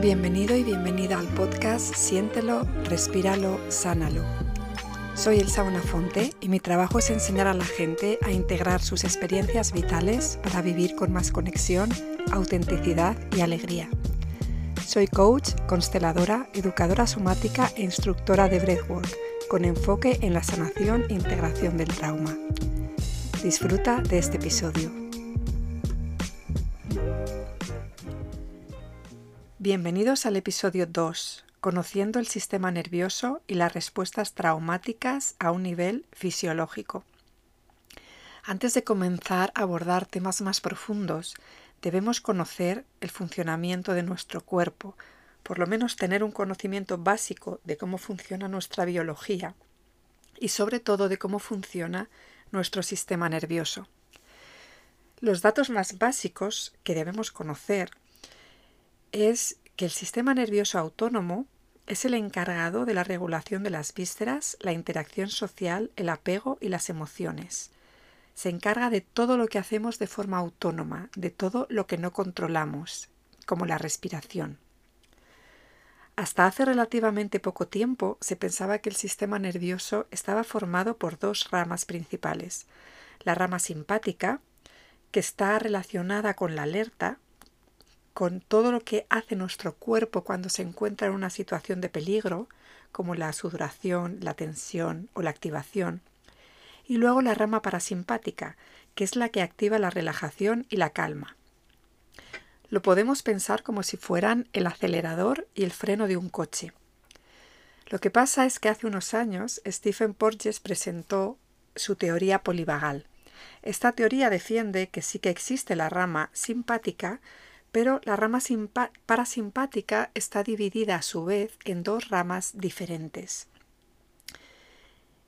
Bienvenido y bienvenida al podcast Siéntelo, Respíralo, Sánalo. Soy Elsa Bonafonte y mi trabajo es enseñar a la gente a integrar sus experiencias vitales para vivir con más conexión, autenticidad y alegría. Soy coach, consteladora, educadora somática e instructora de breathwork, con enfoque en la sanación e integración del trauma. Disfruta de este episodio. Bienvenidos al episodio 2, conociendo el sistema nervioso y las respuestas traumáticas a un nivel fisiológico. Antes de comenzar a abordar temas más profundos, debemos conocer el funcionamiento de nuestro cuerpo, por lo menos tener un conocimiento básico de cómo funciona nuestra biología y sobre todo de cómo funciona nuestro sistema nervioso. Los datos más básicos que debemos conocer es que el sistema nervioso autónomo es el encargado de la regulación de las vísceras, la interacción social, el apego y las emociones. Se encarga de todo lo que hacemos de forma autónoma, de todo lo que no controlamos, como la respiración. Hasta hace relativamente poco tiempo se pensaba que el sistema nervioso estaba formado por dos ramas principales. La rama simpática, que está relacionada con la alerta, con todo lo que hace nuestro cuerpo cuando se encuentra en una situación de peligro, como la sudoración, la tensión o la activación. Y luego la rama parasimpática, que es la que activa la relajación y la calma. Lo podemos pensar como si fueran el acelerador y el freno de un coche. Lo que pasa es que hace unos años Stephen Porges presentó su teoría polivagal. Esta teoría defiende que sí que existe la rama simpática, pero la rama parasimpática está dividida a su vez en dos ramas diferentes.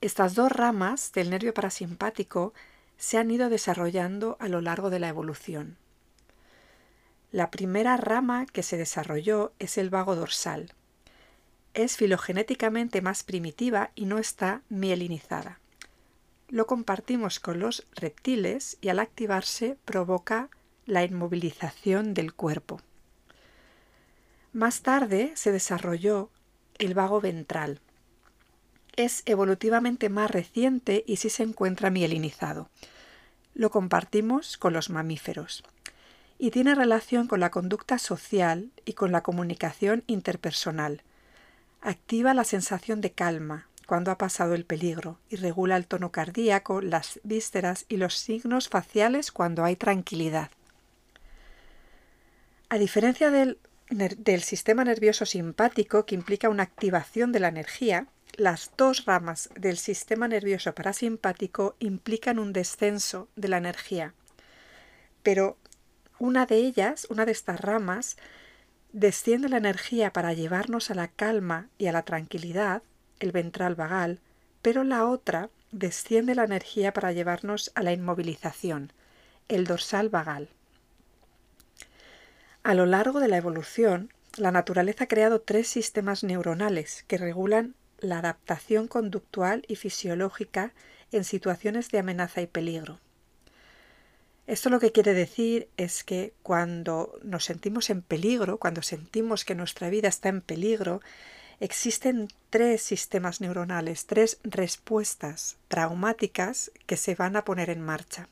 Estas dos ramas del nervio parasimpático se han ido desarrollando a lo largo de la evolución. La primera rama que se desarrolló es el vago dorsal. Es filogenéticamente más primitiva y no está mielinizada. Lo compartimos con los reptiles y al activarse provoca la inmovilización del cuerpo. Más tarde se desarrolló el vago ventral. Es evolutivamente más reciente y sí se encuentra mielinizado. Lo compartimos con los mamíferos y tiene relación con la conducta social y con la comunicación interpersonal. Activa la sensación de calma cuando ha pasado el peligro y regula el tono cardíaco, las vísceras y los signos faciales cuando hay tranquilidad. A diferencia del, sistema nervioso simpático, que implica una activación de la energía, las dos ramas del sistema nervioso parasimpático implican un descenso de la energía. Pero una de ellas, una de estas ramas, desciende la energía para llevarnos a la calma y a la tranquilidad, el ventral vagal, pero la otra desciende la energía para llevarnos a la inmovilización, el dorsal vagal. A lo largo de la evolución, la naturaleza ha creado tres sistemas neuronales que regulan la adaptación conductual y fisiológica en situaciones de amenaza y peligro. Esto lo que quiere decir es que cuando nos sentimos en peligro, cuando sentimos que nuestra vida está en peligro, existen tres sistemas neuronales, tres respuestas traumáticas que se van a poner en marcha.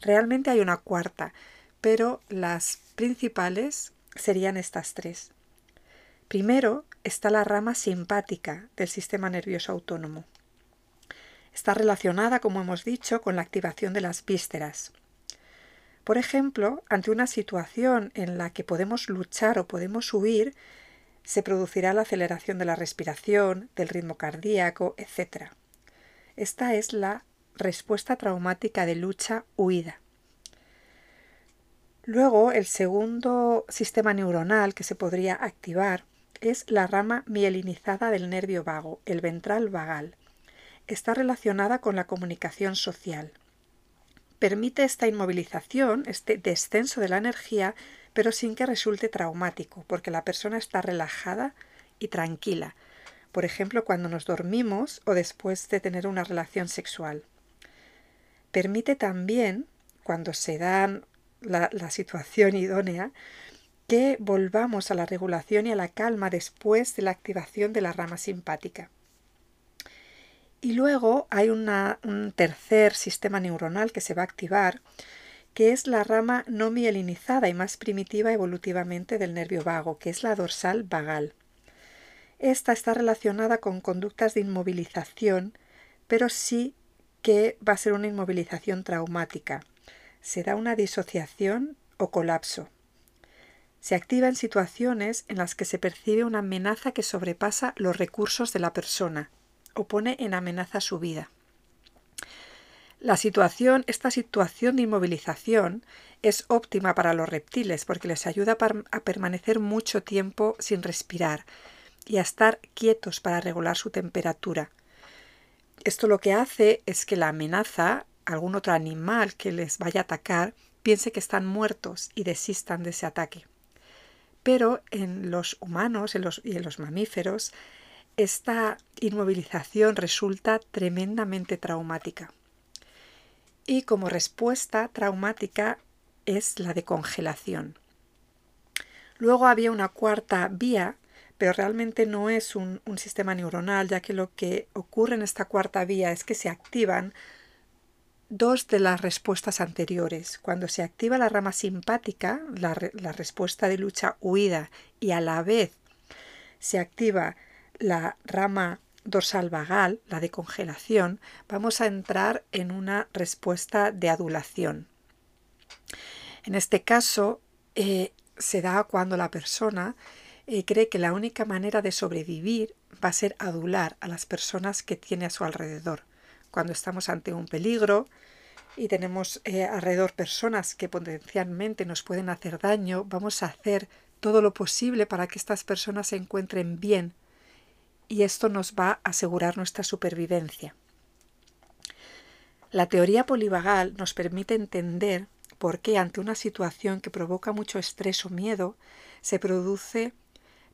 Realmente hay una cuarta, pero las principales serían estas tres. Primero está la rama simpática del sistema nervioso autónomo. Está relacionada, como hemos dicho, con la activación de las vísceras. Por ejemplo, ante una situación en la que podemos luchar o podemos huir, se producirá la aceleración de la respiración, del ritmo cardíaco, etc. Esta es la respuesta traumática de lucha-huida. Luego, el segundo sistema neuronal que se podría activar es la rama mielinizada del nervio vago, el ventral vagal. Está relacionada con la comunicación social. Permite esta inmovilización, este descenso de la energía, pero sin que resulte traumático, porque la persona está relajada y tranquila, por ejemplo cuando nos dormimos o después de tener una relación sexual. Permite también, cuando se dan la, situación idónea que volvamos a la regulación y a la calma después de la activación de la rama simpática. Y luego hay un tercer sistema neuronal que se va a activar, que es la rama no mielinizada y más primitiva evolutivamente del nervio vago, que es la dorsal vagal. Esta está relacionada con conductas de inmovilización, pero sí que va a ser una inmovilización traumática. Se da una disociación o colapso. Se activa en situaciones en las que se percibe una amenaza que sobrepasa los recursos de la persona o pone en amenaza su vida. La situación, esta situación de inmovilización es óptima para los reptiles porque les ayuda a permanecer mucho tiempo sin respirar y a estar quietos para regular su temperatura. Esto lo que hace es que la amenaza, algún otro animal que les vaya a atacar, piense que están muertos y desistan de ese ataque. Pero en los humanos y en los mamíferos, esta inmovilización resulta tremendamente traumática y como respuesta traumática es la de congelación. Luego había una cuarta vía, pero realmente no es un, sistema neuronal, ya que lo que ocurre en esta cuarta vía es que se activan dos de las respuestas anteriores. Cuando se activa la rama simpática, la, respuesta de lucha-huida, y a la vez se activa la rama dorsal vagal, la de congelación, vamos a entrar en una respuesta de adulación. En este caso, eh, se da cuando la persona eh, cree que la única manera de sobrevivir va a ser adular a las personas que tiene a su alrededor. Cuando estamos ante un peligro y tenemos eh, alrededor personas que potencialmente nos pueden hacer daño, vamos a hacer todo lo posible para que estas personas se encuentren bien y esto nos va a asegurar nuestra supervivencia. La teoría polivagal nos permite entender por qué ante una situación que provoca mucho estrés o miedo se produce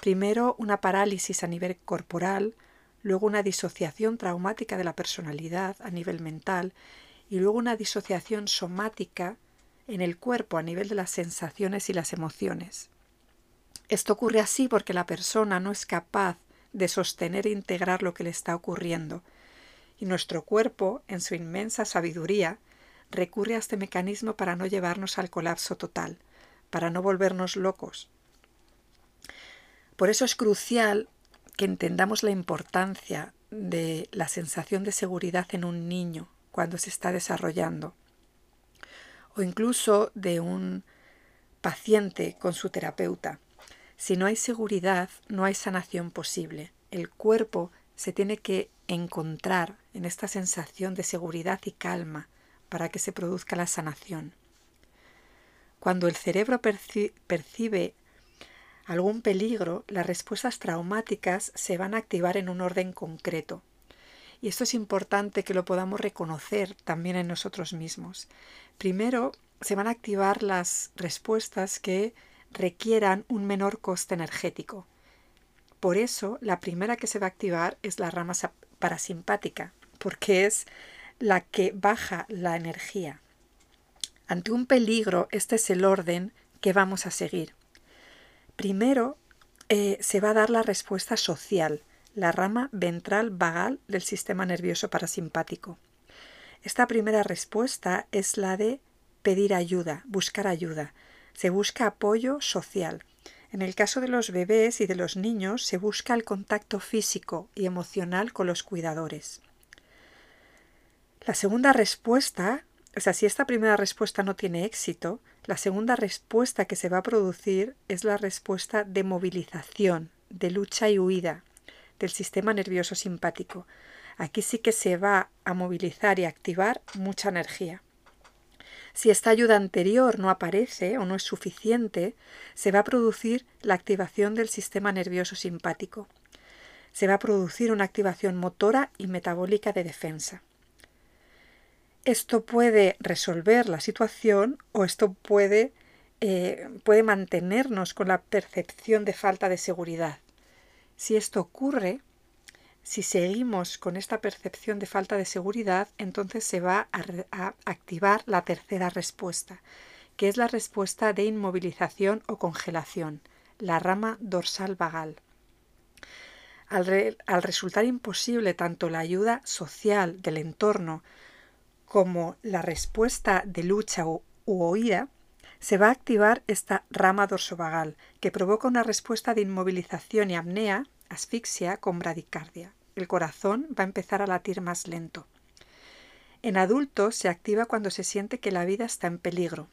primero una parálisis a nivel corporal, luego una disociación traumática de la personalidad a nivel mental y luego una disociación somática en el cuerpo a nivel de las sensaciones y las emociones. Esto ocurre así porque la persona no es capaz de sostener e integrar lo que le está ocurriendo. Y nuestro cuerpo, en su inmensa sabiduría, recurre a este mecanismo para no llevarnos al colapso total, para no volvernos locos. Por eso es crucial que entendamos la importancia de la sensación de seguridad en un niño cuando se está desarrollando, o incluso de un paciente con su terapeuta. Si no hay seguridad, no hay sanación posible. El cuerpo se tiene que encontrar en esta sensación de seguridad y calma para que se produzca la sanación. Cuando el cerebro percibe algún peligro, las respuestas traumáticas se van a activar en un orden concreto. Y esto es importante que lo podamos reconocer también en nosotros mismos. Primero, se van a activar las respuestas que requieran un menor coste energético. Por eso, la primera que se va a activar es la rama parasimpática, porque es la que baja la energía. Ante un peligro, este es el orden que vamos a seguir. Primero, eh, se va a dar la respuesta social, la rama ventral vagal del sistema nervioso parasimpático. Esta primera respuesta es la de pedir ayuda, buscar ayuda, se busca apoyo social. En el caso de los bebés y de los niños se busca el contacto físico y emocional con los cuidadores. La segunda respuesta, o sea, si esta primera respuesta no tiene éxito, la segunda respuesta que se va a producir es la respuesta de movilización, de lucha y huida del sistema nervioso simpático. Aquí sí que se va a movilizar y activar mucha energía. Si esta ayuda anterior no aparece o no es suficiente, se va a producir la activación del sistema nervioso simpático. Se va a producir una activación motora y metabólica de defensa. Esto puede resolver la situación o esto puede, eh, puede mantenernos con la percepción de falta de seguridad. Si esto ocurre, si seguimos con esta percepción de falta de seguridad, entonces se va a, activar la tercera respuesta, que es la respuesta de inmovilización o congelación, la rama dorsal vagal. Al, al, resultar imposible tanto la ayuda social del entorno como la respuesta de lucha u, u huida, se va a activar esta rama dorsovagal, que provoca una respuesta de inmovilización y apnea, asfixia con bradicardia. El corazón va a empezar a latir más lento. En adultos se activa cuando se siente que la vida está en peligro.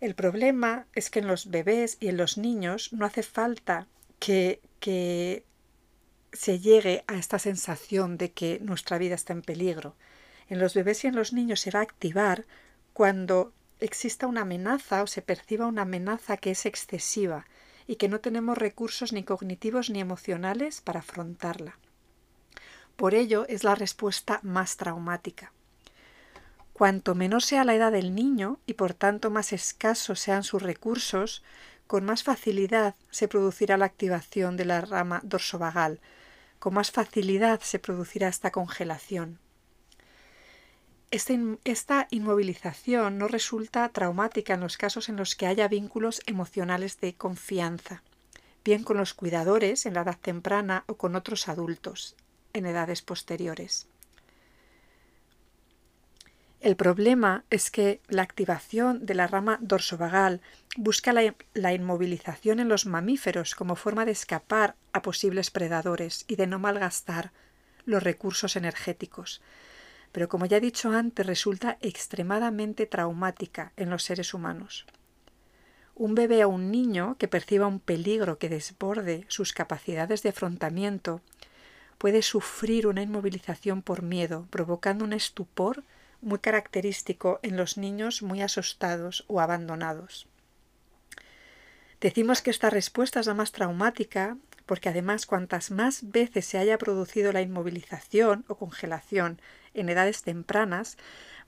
El problema es que en los bebés y en los niños no hace falta que, que se llegue a esta sensación de que nuestra vida está en peligro. En los bebés y en los niños se va a activar cuando exista una amenaza o se perciba una amenaza que es excesiva y que no tenemos recursos ni cognitivos ni emocionales para afrontarla. Por ello es la respuesta más traumática. Cuanto menor sea la edad del niño y por tanto más escasos sean sus recursos, con más facilidad se producirá la activación de la rama dorsovagal, con más facilidad se producirá esta congelación. Esta, inmovilización no resulta traumática en los casos en los que haya vínculos emocionales de confianza, bien con los cuidadores en la edad temprana o con otros adultos en edades posteriores. El problema es que la activación de la rama dorsovagal busca la, la, inmovilización en los mamíferos como forma de escapar a posibles predadores y de no malgastar los recursos energéticos, pero como ya he dicho antes, resulta extremadamente traumática en los seres humanos. Un bebé o un niño que perciba un peligro que desborde sus capacidades de afrontamiento puede sufrir una inmovilización por miedo, provocando un estupor muy característico en los niños muy asustados o abandonados. Decimos que esta respuesta es la más traumática porque además cuantas más veces se haya producido la inmovilización o congelación en edades tempranas,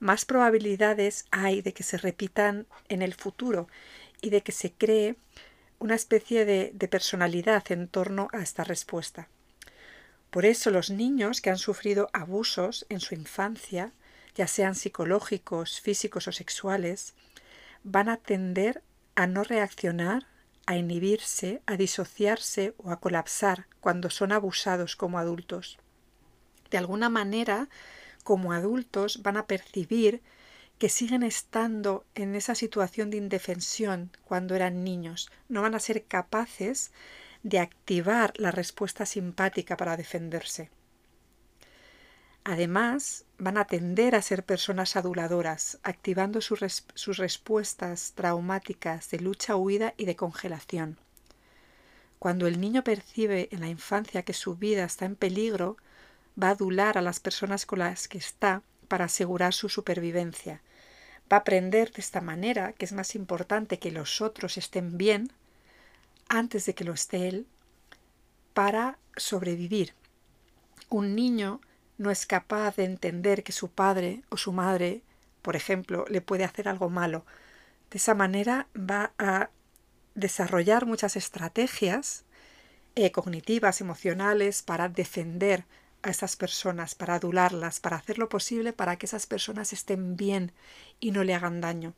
más probabilidades hay de que se repitan en el futuro y de que se cree una especie de, de personalidad en torno a esta respuesta. Por eso los niños que han sufrido abusos en su infancia, ya sean psicológicos, físicos o sexuales, van a tender a no reaccionar, a inhibirse, a disociarse o a colapsar cuando son abusados como adultos. De alguna manera, como adultos van a percibir que siguen estando en esa situación de indefensión cuando eran niños. No van a ser capaces de activar la respuesta simpática para defenderse. Además, van a tender a ser personas aduladoras, activando sus, sus respuestas traumáticas de lucha, huida y de congelación. Cuando el niño percibe en la infancia que su vida está en peligro, va a adular a las personas con las que está para asegurar su supervivencia. Va a aprender de esta manera que es más importante que los otros estén bien antes de que lo esté él para sobrevivir. Un niño no es capaz de entender que su padre o su madre, por ejemplo, le puede hacer algo malo. De esa manera va a desarrollar muchas estrategias eh, cognitivas, emocionales, para defender a esas personas, para adularlas, para hacer lo posible para que esas personas estén bien y no le hagan daño.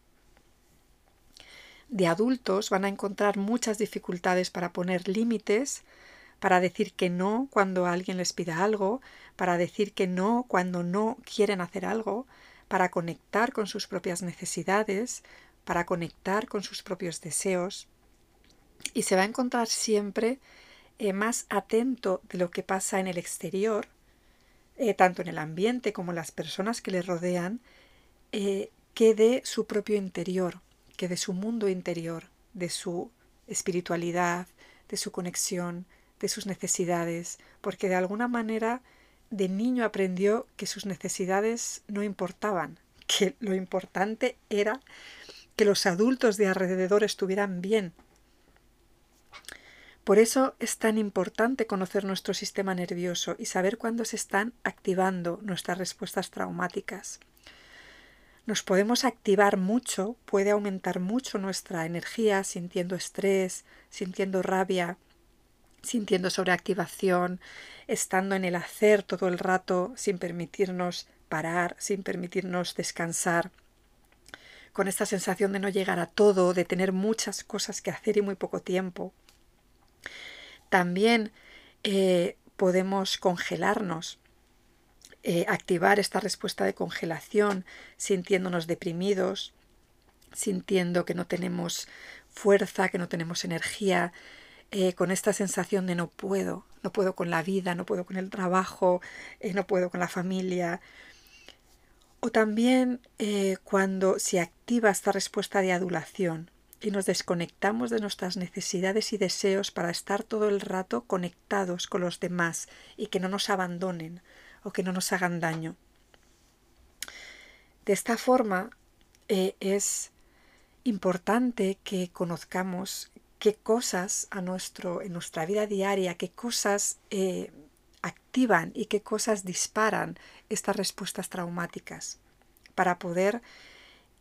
De adultos van a encontrar muchas dificultades para poner límites, para decir que no cuando alguien les pida algo, para decir que no cuando no quieren hacer algo, para conectar con sus propias necesidades, para conectar con sus propios deseos. Y se va a encontrar siempre eh, más atento de lo que pasa en el exterior eh, tanto en el ambiente como en las personas que le rodean, eh, que de su propio interior, que de su mundo interior, de su espiritualidad, de su conexión, de sus necesidades, porque de alguna manera de niño aprendió que sus necesidades no importaban, que lo importante era que los adultos de alrededor estuvieran bien, por eso es tan importante conocer nuestro sistema nervioso y saber cuándo se están activando nuestras respuestas traumáticas. Nos podemos activar mucho, puede aumentar mucho nuestra energía sintiendo estrés, sintiendo rabia, sintiendo sobreactivación, estando en el hacer todo el rato sin permitirnos parar, sin permitirnos descansar con esta sensación de no llegar a todo, de tener muchas cosas que hacer y muy poco tiempo. También eh, podemos congelarnos, eh, activar esta respuesta de congelación, sintiéndonos deprimidos, sintiendo que no tenemos fuerza, que no tenemos energía, eh, con esta sensación de no puedo, no puedo con la vida, no puedo con el trabajo, no puedo con la familia. O también cuando se activa esta respuesta de adulación, y nos desconectamos de nuestras necesidades y deseos para estar todo el rato conectados con los demás y que no nos abandonen o que no nos hagan daño. De esta forma eh, es importante que conozcamos qué cosas a nuestro, en nuestra vida diaria, qué cosas eh, activan y qué cosas disparan estas respuestas traumáticas para poder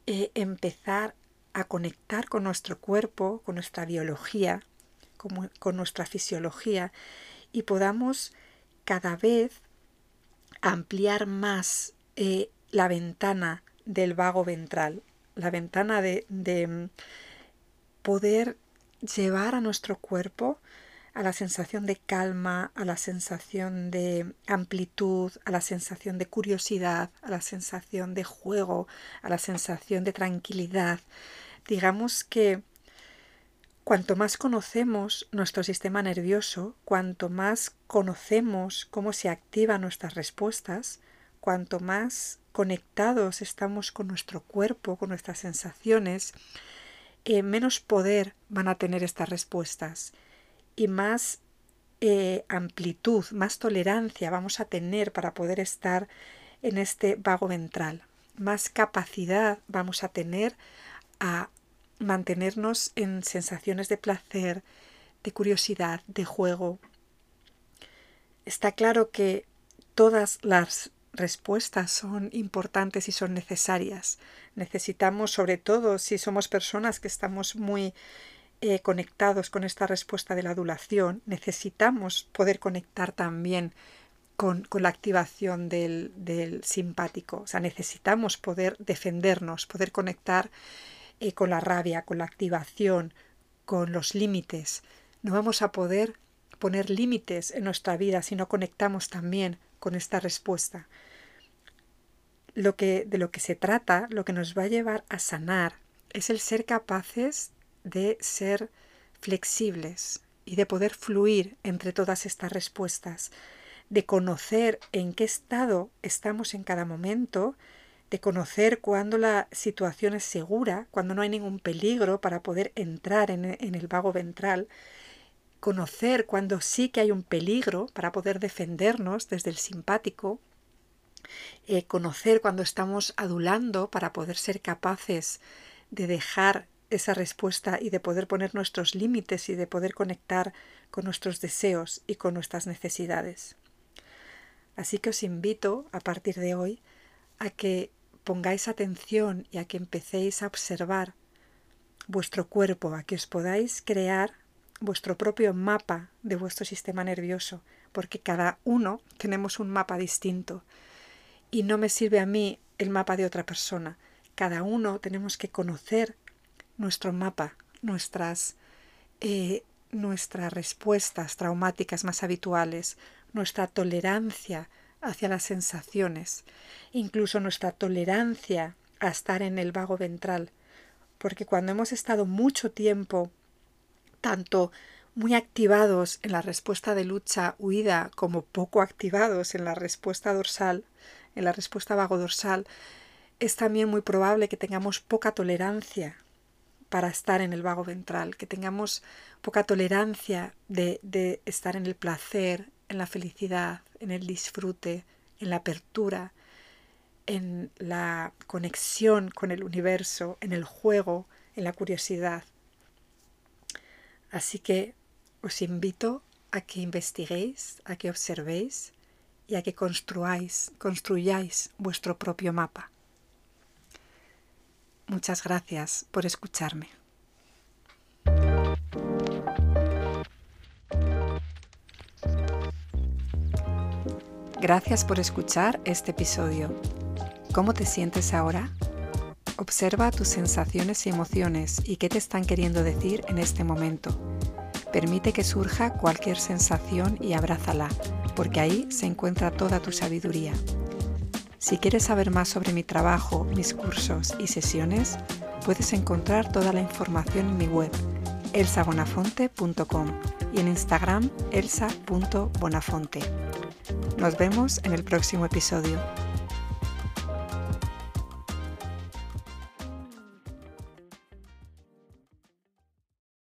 eh, empezar a conectar con nuestro cuerpo, con nuestra biología, con, nuestra fisiología y podamos cada vez ampliar más eh, la ventana del vago ventral, la ventana de, de mm, poder llevar a nuestro cuerpo a la sensación de calma, a la sensación de amplitud, a la sensación de curiosidad, a la sensación de juego, a la sensación de tranquilidad, digamos que cuanto más conocemos nuestro sistema nervioso, cuanto más conocemos cómo se activan nuestras respuestas, cuanto más conectados estamos con nuestro cuerpo, con nuestras sensaciones, eh, menos poder van a tener estas respuestas y más eh, amplitud, más tolerancia vamos a tener para poder estar en este vago ventral. Más capacidad vamos a tener a mantenernos en sensaciones de placer, de curiosidad, de juego. Está claro que todas las respuestas son importantes y son necesarias. Necesitamos, sobre todo si somos personas que estamos muy eh, conectados con esta respuesta de la adulación, necesitamos poder conectar también con, la activación del, del simpático. O sea, necesitamos poder defendernos, poder conectar eh, con la rabia, con la activación, con los límites. No vamos a poder poner límites en nuestra vida si no conectamos también con esta respuesta. Lo que, de lo que se trata, lo que nos va a llevar a sanar, es el ser capaces de ser flexibles y de poder fluir entre todas estas respuestas, de conocer en qué estado estamos en cada momento de conocer cuando la situación es segura, cuando no hay ningún peligro para poder entrar en, el vago ventral, conocer cuando sí que hay un peligro para poder defendernos desde el simpático, eh, conocer cuando estamos adulando para poder ser capaces de dejar esa respuesta y de poder poner nuestros límites y de poder conectar con nuestros deseos y con nuestras necesidades. Así que os invito a partir de hoy a que pongáis atención y a que empecéis a observar vuestro cuerpo, a que os podáis crear vuestro propio mapa de vuestro sistema nervioso, porque cada uno tenemos un mapa distinto y no me sirve a mí el mapa de otra persona. Cada uno tenemos que conocer nuestro mapa, nuestras, eh, nuestras respuestas traumáticas más habituales, nuestra tolerancia hacia las sensaciones, incluso nuestra tolerancia a estar en el vago ventral, porque cuando hemos estado mucho tiempo, tanto muy activados en la respuesta de lucha huida como poco activados en la respuesta dorsal, en la respuesta vago dorsal, es también muy probable que tengamos poca tolerancia para estar en el vago ventral, que tengamos poca tolerancia de, estar en el placer, en la felicidad, en el disfrute, en la apertura, en la conexión con el universo, en el juego, en la curiosidad. Así que os invito a que investiguéis, a que observéis y a que construáis, construyáis vuestro propio mapa. Muchas gracias por escucharme. Gracias por escuchar este episodio. ¿Cómo te sientes ahora? Observa tus sensaciones y emociones y qué te están queriendo decir en este momento. Permite que surja cualquier sensación y abrázala, porque ahí se encuentra toda tu sabiduría. Si quieres saber más sobre mi trabajo, mis cursos y sesiones, puedes encontrar toda la información en mi web elsabonafonte.com y en Instagram elsa.bonafonte. Nos vemos en el próximo episodio.